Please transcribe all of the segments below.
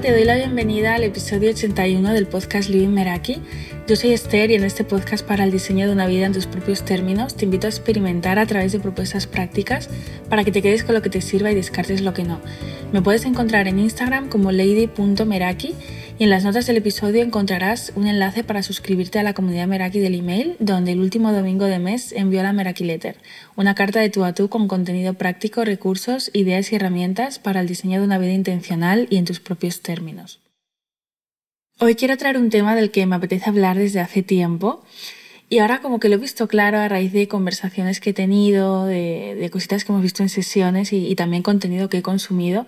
Te doy la bienvenida al episodio 81 del podcast Living Meraki. Yo soy Esther y en este podcast para el diseño de una vida en tus propios términos te invito a experimentar a través de propuestas prácticas para que te quedes con lo que te sirva y descartes lo que no. Me puedes encontrar en Instagram como lady.meraki y en las notas del episodio encontrarás un enlace para suscribirte a la comunidad Meraki del email, donde el último domingo de mes envío la Meraki Letter, una carta de tú a tú con contenido práctico, recursos, ideas y herramientas para el diseño de una vida intencional y en tus propios términos. Hoy quiero traer un tema del que me apetece hablar desde hace tiempo y ahora como que lo he visto claro a raíz de conversaciones que he tenido, de, cositas que hemos visto en sesiones y también contenido que he consumido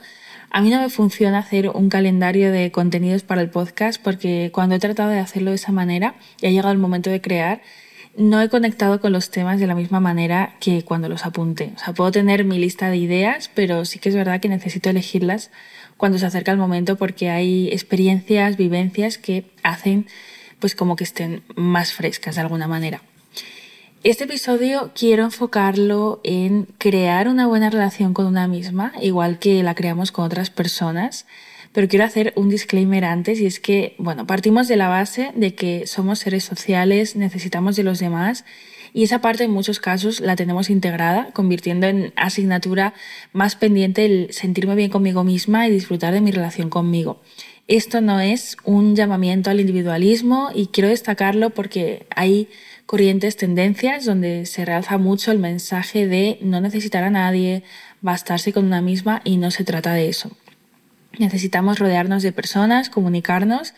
a mí no me funciona hacer un calendario de contenidos para el podcast porque cuando he tratado de hacerlo de esa manera y ha llegado el momento de crear, no he conectado con los temas de la misma manera que cuando los apunté. O sea, puedo tener mi lista de ideas, pero sí que es verdad que necesito elegirlas cuando se acerca el momento porque hay experiencias, vivencias que hacen pues como que estén más frescas de alguna manera. Este episodio quiero enfocarlo en crear una buena relación con una misma, igual que la creamos con otras personas, pero quiero hacer un disclaimer antes y es que, bueno, partimos de la base de que somos seres sociales, necesitamos de los demás y esa parte en muchos casos la tenemos integrada, convirtiendo en asignatura más pendiente el sentirme bien conmigo misma y disfrutar de mi relación conmigo. Esto no es un llamamiento al individualismo y quiero destacarlo porque hay corrientes, tendencias donde se realza mucho el mensaje de no necesitar a nadie, bastarse con una misma y no se trata de eso. Necesitamos rodearnos de personas, comunicarnos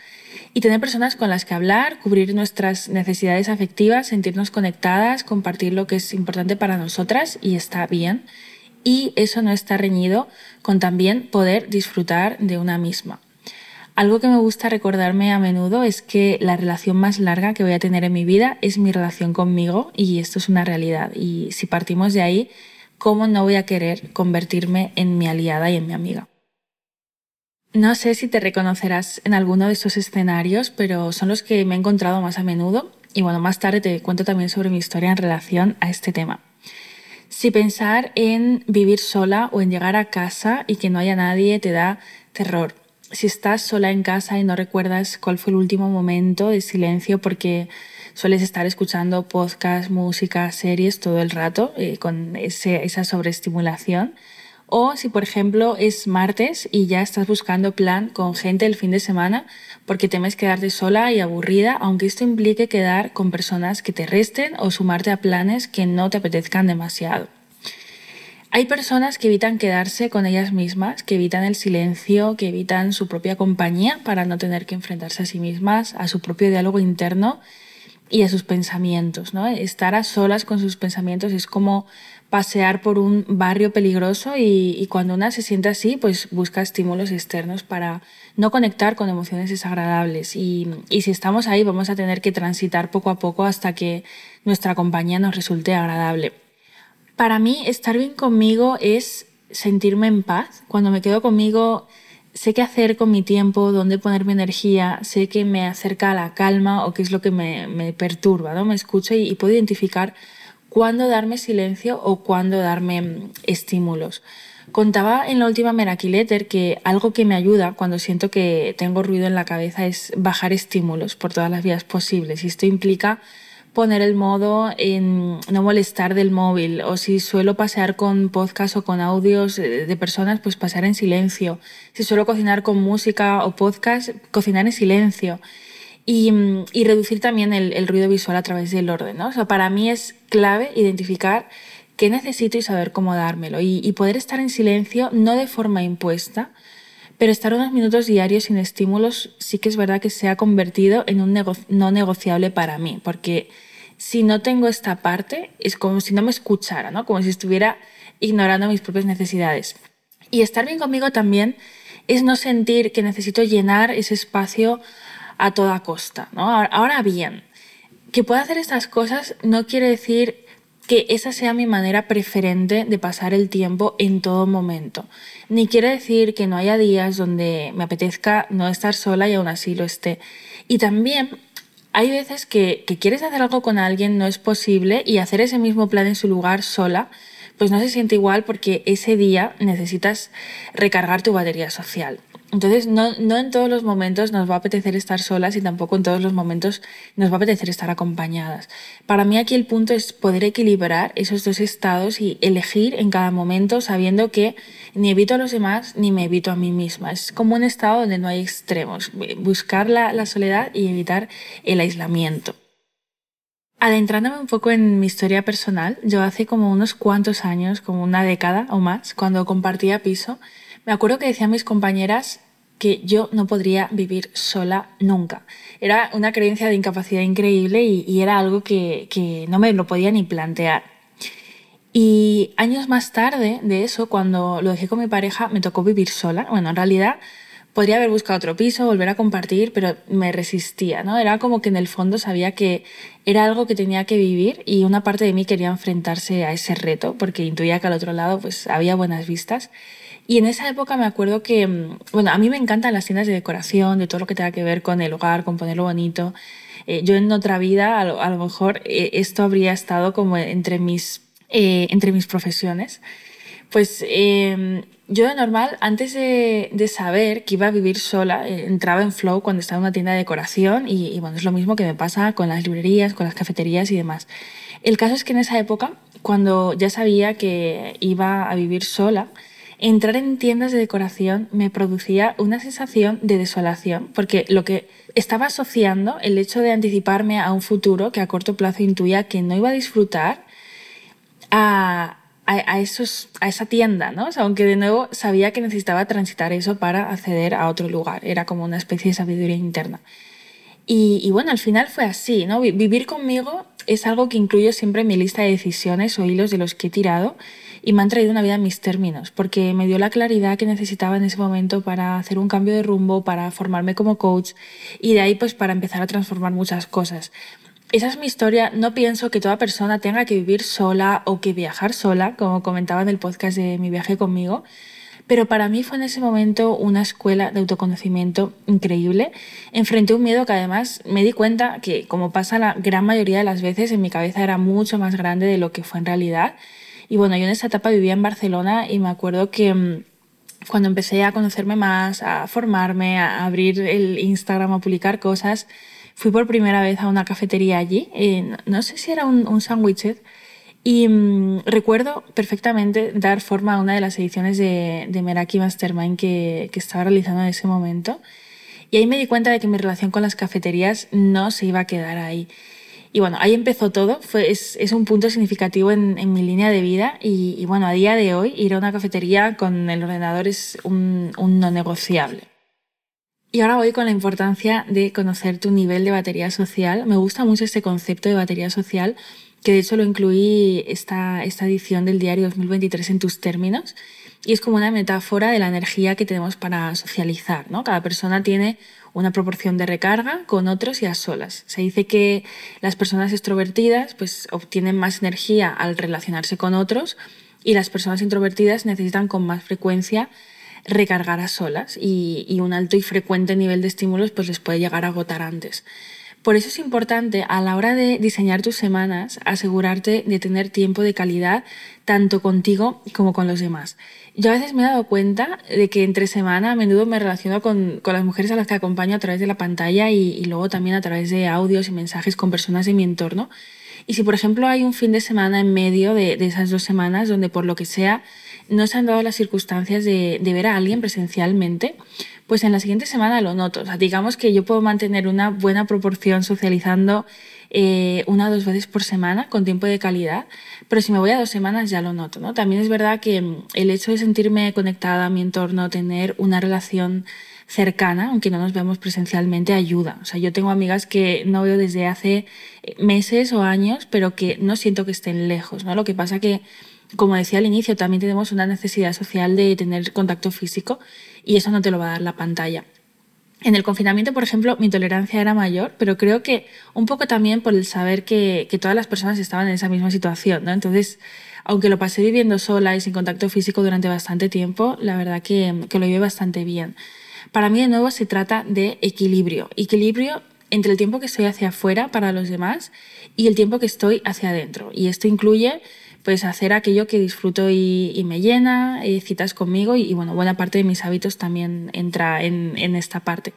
y tener personas con las que hablar, cubrir nuestras necesidades afectivas, sentirnos conectadas, compartir lo que es importante para nosotras y está bien. Y eso no está reñido con también poder disfrutar de una misma. Algo que me gusta recordarme a menudo es que la relación más larga que voy a tener en mi vida es mi relación conmigo y esto es una realidad. Y si partimos de ahí, ¿cómo no voy a querer convertirme en mi aliada y en mi amiga? No sé si te reconocerás en alguno de estos escenarios, pero son los que me he encontrado más a menudo y bueno, más tarde te cuento también sobre mi historia en relación a este tema. Si pensar en vivir sola o en llegar a casa y que no haya nadie te da terror, si estás sola en casa y no recuerdas cuál fue el último momento de silencio porque sueles estar escuchando podcast, música, series todo el rato eh, con esa sobreestimulación. O si, por ejemplo, es martes y ya estás buscando plan con gente el fin de semana porque temes quedarte sola y aburrida, aunque esto implique quedar con personas que te resten o sumarte a planes que no te apetezcan demasiado. Hay personas que evitan quedarse con ellas mismas, que evitan el silencio, que evitan su propia compañía para no tener que enfrentarse a sí mismas, a su propio diálogo interno y a sus pensamientos. ¿no? Estar a solas con sus pensamientos es como pasear por un barrio peligroso y, cuando una se siente así, pues busca estímulos externos para no conectar con emociones desagradables. Y, y si estamos ahí, vamos a tener que transitar poco a poco hasta que nuestra compañía nos resulte agradable. Para mí, estar bien conmigo es sentirme en paz. Cuando me quedo conmigo, sé qué hacer con mi tiempo, dónde poner mi energía, sé que me acerca a la calma o qué es lo que me, perturba, ¿no? Me escucho y, puedo identificar cuándo darme silencio o cuándo darme mm, estímulos. Contaba en la última Merakiletter que algo que me ayuda cuando siento que tengo ruido en la cabeza es bajar estímulos por todas las vías posibles. Y esto implica poner el modo en no molestar del móvil o si suelo pasear con podcast o con audios de personas, pues pasar en silencio. Si suelo cocinar con música o podcast, cocinar en silencio. Y, y reducir también el, el, ruido visual a través del orden. ¿no? O sea, para mí es clave identificar qué necesito y saber cómo dármelo. Y, y poder estar en silencio no de forma impuesta, pero estar unos minutos diarios sin estímulos sí que es verdad que se ha convertido en un no negociable para mí, porque si no tengo esta parte es como si no me escuchara, ¿no? Como si estuviera ignorando mis propias necesidades. Y estar bien conmigo también es no sentir que necesito llenar ese espacio a toda costa, ¿no? Ahora bien, que pueda hacer estas cosas no quiere decir que esa sea mi manera preferente de pasar el tiempo en todo momento. Ni quiere decir que no haya días donde me apetezca no estar sola y aún así lo esté. Y también hay veces que, que quieres hacer algo con alguien, no es posible, y hacer ese mismo plan en su lugar sola, pues no se siente igual porque ese día necesitas recargar tu batería social. Entonces, no, no en todos los momentos nos va a apetecer estar solas y tampoco en todos los momentos nos va a apetecer estar acompañadas. Para mí aquí el punto es poder equilibrar esos dos estados y elegir en cada momento sabiendo que ni evito a los demás ni me evito a mí misma. Es como un estado donde no hay extremos. Buscar la, la soledad y evitar el aislamiento. Adentrándome un poco en mi historia personal, yo hace como unos cuantos años, como una década o más, cuando compartía piso, me acuerdo que decían mis compañeras que yo no podría vivir sola nunca. Era una creencia de incapacidad increíble y, era algo que, que no me lo podía ni plantear. Y años más tarde de eso, cuando lo dejé con mi pareja, me tocó vivir sola. Bueno, en realidad podría haber buscado otro piso, volver a compartir, pero me resistía, ¿no? Era como que en el fondo sabía que era algo que tenía que vivir y una parte de mí quería enfrentarse a ese reto porque intuía que al otro lado pues había buenas vistas. Y en esa época me acuerdo que, mm, bueno, a mí me encantan las tiendas de decoración, de todo lo que tenga que ver con el hogar, con ponerlo bonito. Eh, yo en otra vida, a lo, mejor eh, esto habría estado como entre mis, eh, entre mis profesiones. Pues em, yo de normal, antes de, saber que iba a vivir sola, entraba en flow cuando estaba en una tienda de decoración y, y, bueno, es lo mismo que me pasa con las librerías, con las cafeterías y demás. El caso es que en esa época, cuando ya sabía que iba a vivir sola, entrar en tiendas de decoración me producía una sensación de desolación, porque lo que estaba asociando, el hecho de anticiparme a un futuro que a corto plazo intuía que no iba a disfrutar, a, a, esos, a esa tienda, ¿no? aunque de nuevo sabía que necesitaba transitar eso para acceder a otro lugar, era como una especie de sabiduría interna. Y, y, bueno, al final fue así, ¿no? Vivir conmigo es algo que incluyo siempre en mi lista de decisiones o hilos de los que he tirado y me han traído una vida en mis términos, porque me dio la claridad que necesitaba en ese momento para hacer un cambio de rumbo, para formarme como coach y de ahí pues para empezar a transformar muchas cosas. Esa es mi historia. No pienso que toda persona tenga que vivir sola o que viajar sola, como comentaba en el podcast de mi viaje conmigo. Pero para mí fue en ese momento una escuela de autoconocimiento increíble. Enfrenté un miedo que además me di cuenta que, como pasa la gran mayoría de las veces, en mi cabeza era mucho más grande de lo que fue en realidad. Y bueno, yo en esa etapa vivía en Barcelona y me acuerdo que mm, cuando empecé a conocerme más, a formarme, a abrir el Instagram, a publicar cosas, fui por primera vez a una cafetería allí, no sé si era un, un y mm, recuerdo perfectamente dar forma a una de las ediciones de, de Meraki Mastermind que, que estaba realizando en ese momento. Y ahí me di cuenta de que mi relación con las cafeterías no se iba a quedar ahí. Y bueno, ahí empezó todo, fue, es, es un punto significativo en, en, mi línea de vida y, y, bueno, a día de hoy ir a una cafetería con el ordenador es un, un no negociable. Y ahora voy con la importancia de conocer tu nivel de batería social. Me gusta mucho este concepto de batería social, que de hecho lo incluí esta, esta edición del diario 2023 en tus términos. Y es como una metáfora de la energía que tenemos para socializar, ¿no? Cada persona tiene una proporción de recarga con otros y a solas. Se dice que las personas extrovertidas pues, obtienen más energía al relacionarse con otros y las personas introvertidas necesitan con más frecuencia recargar a solas y, y un alto y frecuente nivel de estímulos pues, les puede llegar a agotar antes. Por eso es importante a la hora de diseñar tus semanas asegurarte de tener tiempo de calidad tanto contigo como con los demás. Yo a veces me he dado cuenta de que entre semana a menudo me relaciono con, con las mujeres a las que acompaño a través de la pantalla y, luego también a través de audios y mensajes con personas de mi entorno. Y si por ejemplo hay un fin de semana en medio de, de esas dos semanas donde por lo que sea no se han dado las circunstancias de, de ver a alguien presencialmente, pues en la siguiente semana lo noto. O sea, digamos que yo puedo mantener una buena proporción socializando eh, una o dos veces por semana con tiempo de calidad, pero si me voy a dos semanas ya lo noto. ¿no? También es verdad que mm, el hecho de sentirme conectada a mi entorno, tener una relación cercana, aunque no nos veamos presencialmente, ayuda. O sea, yo tengo amigas que no veo desde hace eh, meses o años, pero que no siento que estén lejos. ¿no? Lo que pasa que como decía al inicio, también tenemos una necesidad social de tener contacto físico y eso no te lo va a dar la pantalla. En el confinamiento, por ejemplo, mi tolerancia era mayor, pero creo que un poco también por el saber que, todas las personas estaban en esa misma situación, ¿no? Entonces, aunque lo pasé viviendo sola y sin contacto físico durante bastante tiempo, la verdad que, que lo llevé bastante bien. Para mí, de nuevo, se trata de equilibrio. Equilibrio entre el tiempo que estoy hacia afuera para los demás y el tiempo que estoy hacia adentro. Y esto incluye pues hacer aquello que disfruto y, me llena, eh, citas conmigo y, bueno, buena parte de mis hábitos también entra en, esta parte.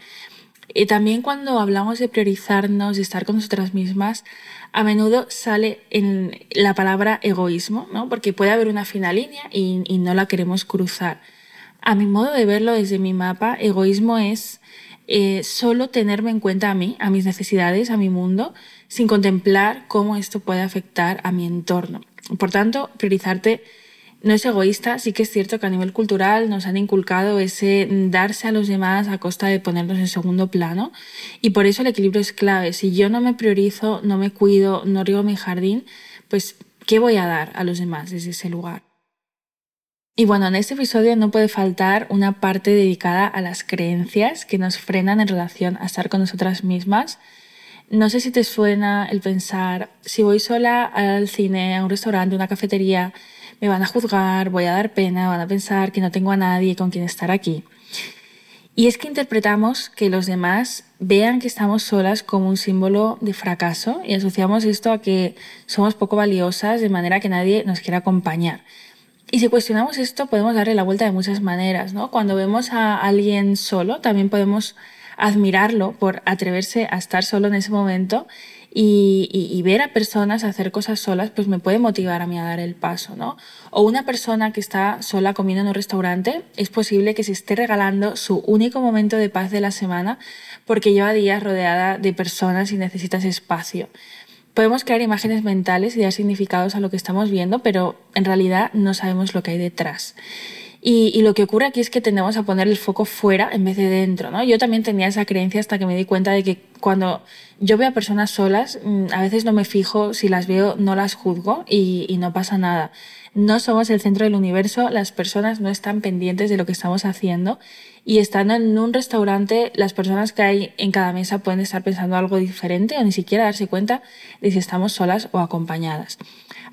Y también cuando hablamos de priorizarnos, de estar con nosotras mismas, a menudo sale en la palabra egoísmo, ¿no? porque puede haber una fina línea y, y no la queremos cruzar. A mi modo de verlo desde mi mapa, egoísmo es eh, solo tenerme en cuenta a mí, a mis necesidades, a mi mundo, sin contemplar cómo esto puede afectar a mi entorno. Por tanto, priorizarte no es egoísta, sí que es cierto que a nivel cultural nos han inculcado ese darse a los demás a costa de ponernos en segundo plano y por eso el equilibrio es clave. Si yo no me priorizo, no me cuido, no riego mi jardín, pues ¿qué voy a dar a los demás desde ese lugar? Y bueno, en este episodio no puede faltar una parte dedicada a las creencias que nos frenan en relación a estar con nosotras mismas. No sé si te suena el pensar, si voy sola al cine, a un restaurante, a una cafetería, me van a juzgar, voy a dar pena, van a pensar que no tengo a nadie con quien estar aquí. Y es que interpretamos que los demás vean que estamos solas como un símbolo de fracaso y asociamos esto a que somos poco valiosas de manera que nadie nos quiera acompañar. Y si cuestionamos esto, podemos darle la vuelta de muchas maneras, ¿no? Cuando vemos a alguien solo, también podemos admirarlo por atreverse a estar solo en ese momento y, y, ver a personas hacer cosas solas, pues me puede motivar a mí a dar el paso, ¿no? O una persona que está sola comiendo en un restaurante, es posible que se esté regalando su único momento de paz de la semana porque lleva días rodeada de personas y necesita ese espacio. Podemos crear imágenes mentales y dar significados a lo que estamos viendo, pero en realidad no sabemos lo que hay detrás. Y, lo que ocurre aquí es que tendemos a poner el foco fuera en vez de dentro. ¿no? Yo también tenía esa creencia hasta que me di cuenta de que cuando yo veo a personas solas, mm, a veces no me fijo, si las veo no las juzgo y, y no pasa nada. No somos el centro del universo, las personas no están pendientes de lo que estamos haciendo y estando en un restaurante, las personas que hay en cada mesa pueden estar pensando algo diferente o ni siquiera darse cuenta de si estamos solas o acompañadas.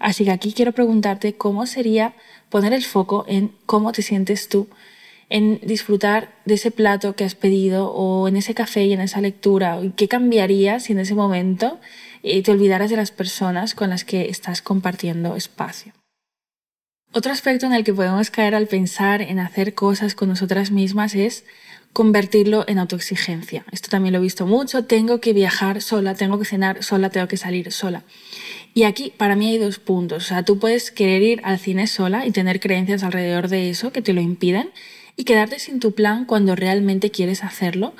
Así que aquí quiero preguntarte cómo sería poner el foco en cómo te sientes tú, en disfrutar de ese plato que has pedido o en ese café y en esa lectura. ¿Qué cambiaría si en ese momento eh, te olvidaras de las personas con las que estás compartiendo espacio? Otro aspecto en el que podemos caer al pensar en hacer cosas con nosotras mismas es convertirlo en autoexigencia. Esto también lo he visto mucho. Tengo que viajar sola, tengo que cenar sola, tengo que salir sola. Y aquí para mí hay dos puntos. O sea, tú puedes querer ir al cine sola y tener creencias alrededor de eso que te lo impiden y quedarte sin tu plan cuando realmente quieres hacerlo.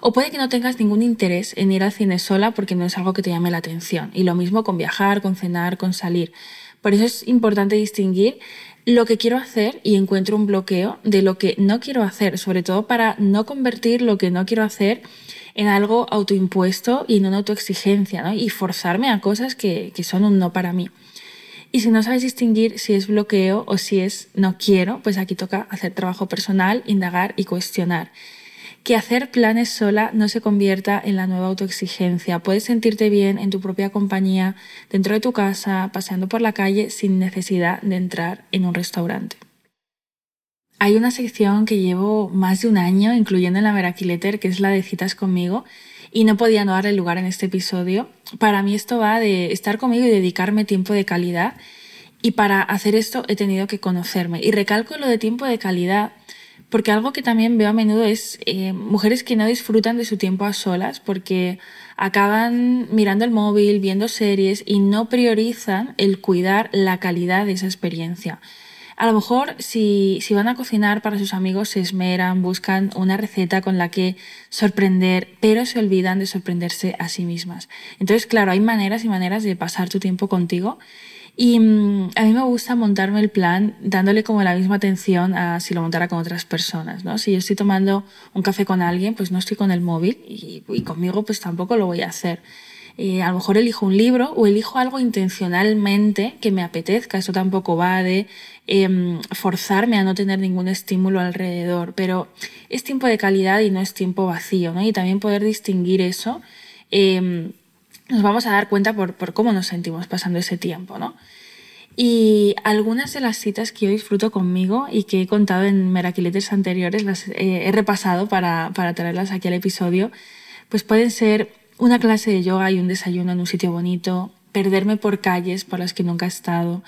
O puede que no tengas ningún interés en ir al cine sola porque no es algo que te llame la atención. Y lo mismo con viajar, con cenar, con salir. Por eso es importante distinguir lo que quiero hacer y encuentro un bloqueo de lo que no quiero hacer, sobre todo para no convertir lo que no quiero hacer en algo autoimpuesto y en una autoexigencia, ¿no? Y forzarme a cosas que, que son un no para mí. Y si no sabes distinguir si es bloqueo o si es no quiero, pues aquí toca hacer trabajo personal, indagar y cuestionar que hacer planes sola no se convierta en la nueva autoexigencia. Puedes sentirte bien en tu propia compañía, dentro de tu casa, paseando por la calle sin necesidad de entrar en un restaurante. Hay una sección que llevo más de un año incluyendo en la Meraki Letter, que es la de citas conmigo, y no podía no darle lugar en este episodio. Para mí esto va de estar conmigo y dedicarme tiempo de calidad. Y para hacer esto he tenido que conocerme. Y recalco lo de tiempo de calidad porque algo que también veo a menudo es eh, mujeres que no disfrutan de su tiempo a solas porque acaban mirando el móvil, viendo series y no priorizan el cuidar la calidad de esa experiencia. A lo mejor si, si, van a cocinar para sus amigos se esmeran, buscan una receta con la que sorprender, pero se olvidan de sorprenderse a sí mismas. Entonces, claro, hay maneras y maneras de pasar tu tiempo contigo y mm, a mí me gusta montarme el plan dándole como la misma atención a si lo montara con otras personas, ¿no? Si yo estoy tomando un café con alguien, pues no estoy con el móvil y, conmigo pues tampoco lo voy a hacer. Eh, a lo mejor elijo un libro o elijo algo intencionalmente que me apetezca. Eso tampoco va de em, forzarme a no tener ningún estímulo alrededor, pero es tiempo de calidad y no es tiempo vacío, ¿no? Y también poder distinguir eso. Em, nos vamos a dar cuenta por, cómo nos sentimos pasando ese tiempo, ¿no? Y algunas de las citas que yo disfruto conmigo y que he contado en Meraquiletes anteriores, las he repasado para, para traerlas aquí al episodio, pues pueden ser una clase de yoga y un desayuno en un sitio bonito, perderme por calles por las que nunca he estado,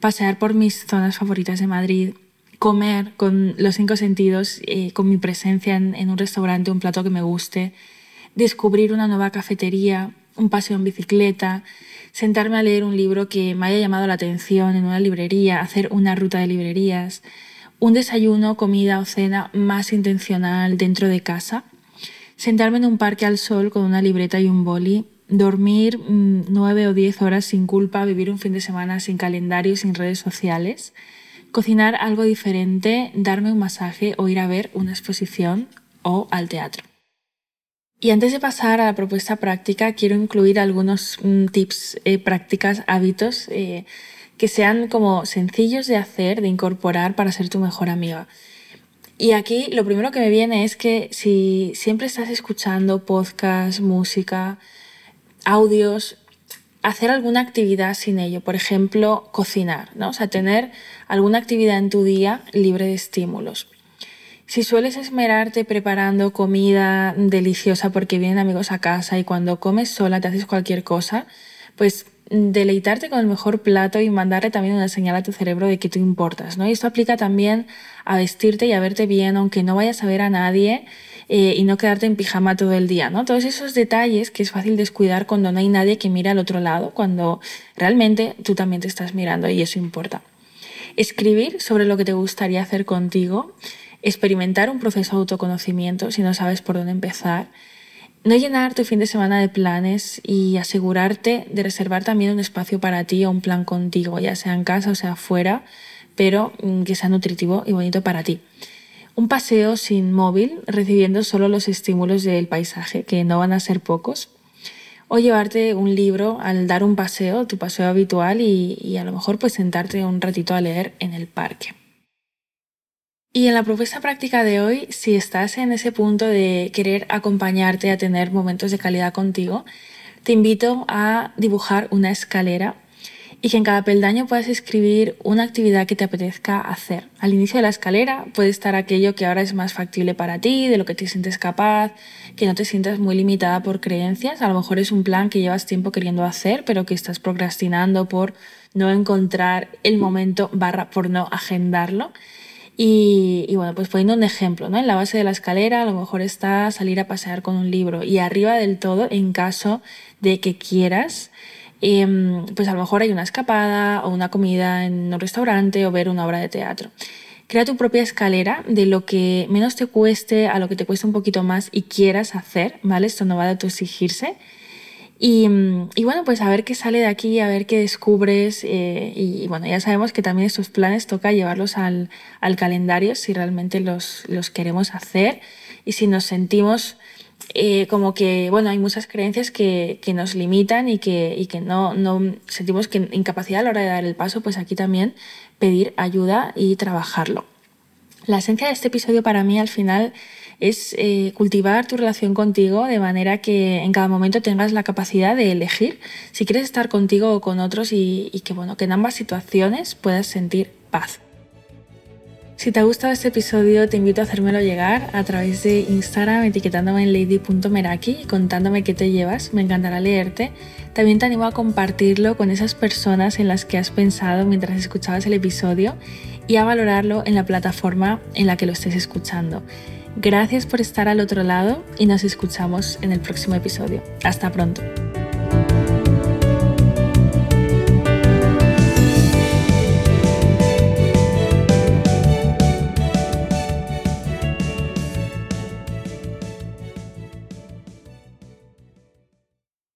pasear por mis zonas favoritas de Madrid, comer con los cinco sentidos, eh, con mi presencia en, en un restaurante, un plato que me guste, descubrir una nueva cafetería, un paseo en bicicleta, sentarme a leer un libro que me haya llamado la atención en una librería, hacer una ruta de librerías, un desayuno, comida o cena más intencional dentro de casa, sentarme en un parque al sol con una libreta y un boli, dormir mm, nueve o diez horas sin culpa, vivir un fin de semana sin calendario, sin redes sociales, cocinar algo diferente, darme un masaje o ir a ver una exposición o al teatro. Y antes de pasar a la propuesta práctica, quiero incluir algunos mm, tips, eh, prácticas, hábitos eh, que sean como sencillos de hacer, de incorporar para ser tu mejor amiga. Y aquí lo primero que me viene es que si siempre estás escuchando podcast, música, audios, hacer alguna actividad sin ello, por ejemplo, cocinar, ¿no? O sea, tener alguna actividad en tu día libre de estímulos. Si sueles esmerarte preparando comida deliciosa porque vienen amigos a casa y cuando comes sola te haces cualquier cosa, pues deleitarte con el mejor plato y mandarle también una señal a tu cerebro de que tú importas, ¿no? Y esto aplica también a vestirte y a verte bien, aunque no vayas a ver a nadie eh, y no quedarte en pijama todo el día, ¿no? Todos esos detalles que es fácil descuidar cuando no hay nadie que mire al otro lado, cuando realmente tú también te estás mirando y eso importa. Escribir sobre lo que te gustaría hacer contigo experimentar un proceso de autoconocimiento si no sabes por dónde empezar, no llenar tu fin de semana de planes y asegurarte de reservar también un espacio para ti o un plan contigo, ya sea en casa o sea afuera, pero mm, que sea nutritivo y bonito para ti. Un paseo sin móvil, recibiendo solo los estímulos del paisaje, que no van a ser pocos. O llevarte un libro al dar un paseo, tu paseo habitual, y, y a lo mejor pues sentarte un ratito a leer en el parque. Y en la propuesta práctica de hoy, si estás en ese punto de querer acompañarte a tener momentos de calidad contigo, te invito a dibujar una escalera y que en cada peldaño puedas escribir una actividad que te apetezca hacer. Al inicio de la escalera puede estar aquello que ahora es más factible para ti, de lo que te sientes capaz, que no te sientas muy limitada por creencias. A lo mejor es un plan que llevas tiempo queriendo hacer, pero que estás procrastinando por no encontrar el momento barra por no agendarlo. Y, bueno, pues poniendo un ejemplo, ¿no? En la base de la escalera a lo mejor está salir a pasear con un libro y arriba del todo, en caso de que quieras, em, pues a lo mejor hay una escapada o una comida en un restaurante o ver una obra de teatro. Crea tu propia escalera de lo que menos te cueste a lo que te cueste un poquito más y quieras hacer, ¿vale? Esto no va de tu exigirse y, bueno, pues a ver qué sale de aquí, a ver qué descubres. Eh, y, bueno, ya sabemos que también estos planes toca llevarlos al, calendario si realmente los, queremos hacer y si nos sentimos eh, como que, bueno, hay muchas creencias que, nos limitan y que, que no, no sentimos que incapacidad a la hora de dar el paso, pues aquí también pedir ayuda y trabajarlo. La esencia de este episodio para mí al final es eh, cultivar tu relación contigo de manera que en cada momento tengas la capacidad de elegir si quieres estar contigo o con otros y, que, bueno, que en ambas situaciones puedas sentir paz. Si te ha gustado este episodio, te invito a hacérmelo llegar a través de Instagram etiquetándome en lady.meraki y contándome qué te llevas. Me encantará leerte. También te animo a compartirlo con esas personas en las que has pensado mientras escuchabas el episodio y a valorarlo en la plataforma en la que lo estés escuchando. Gracias por estar al otro lado y nos escuchamos en el próximo episodio. Hasta pronto.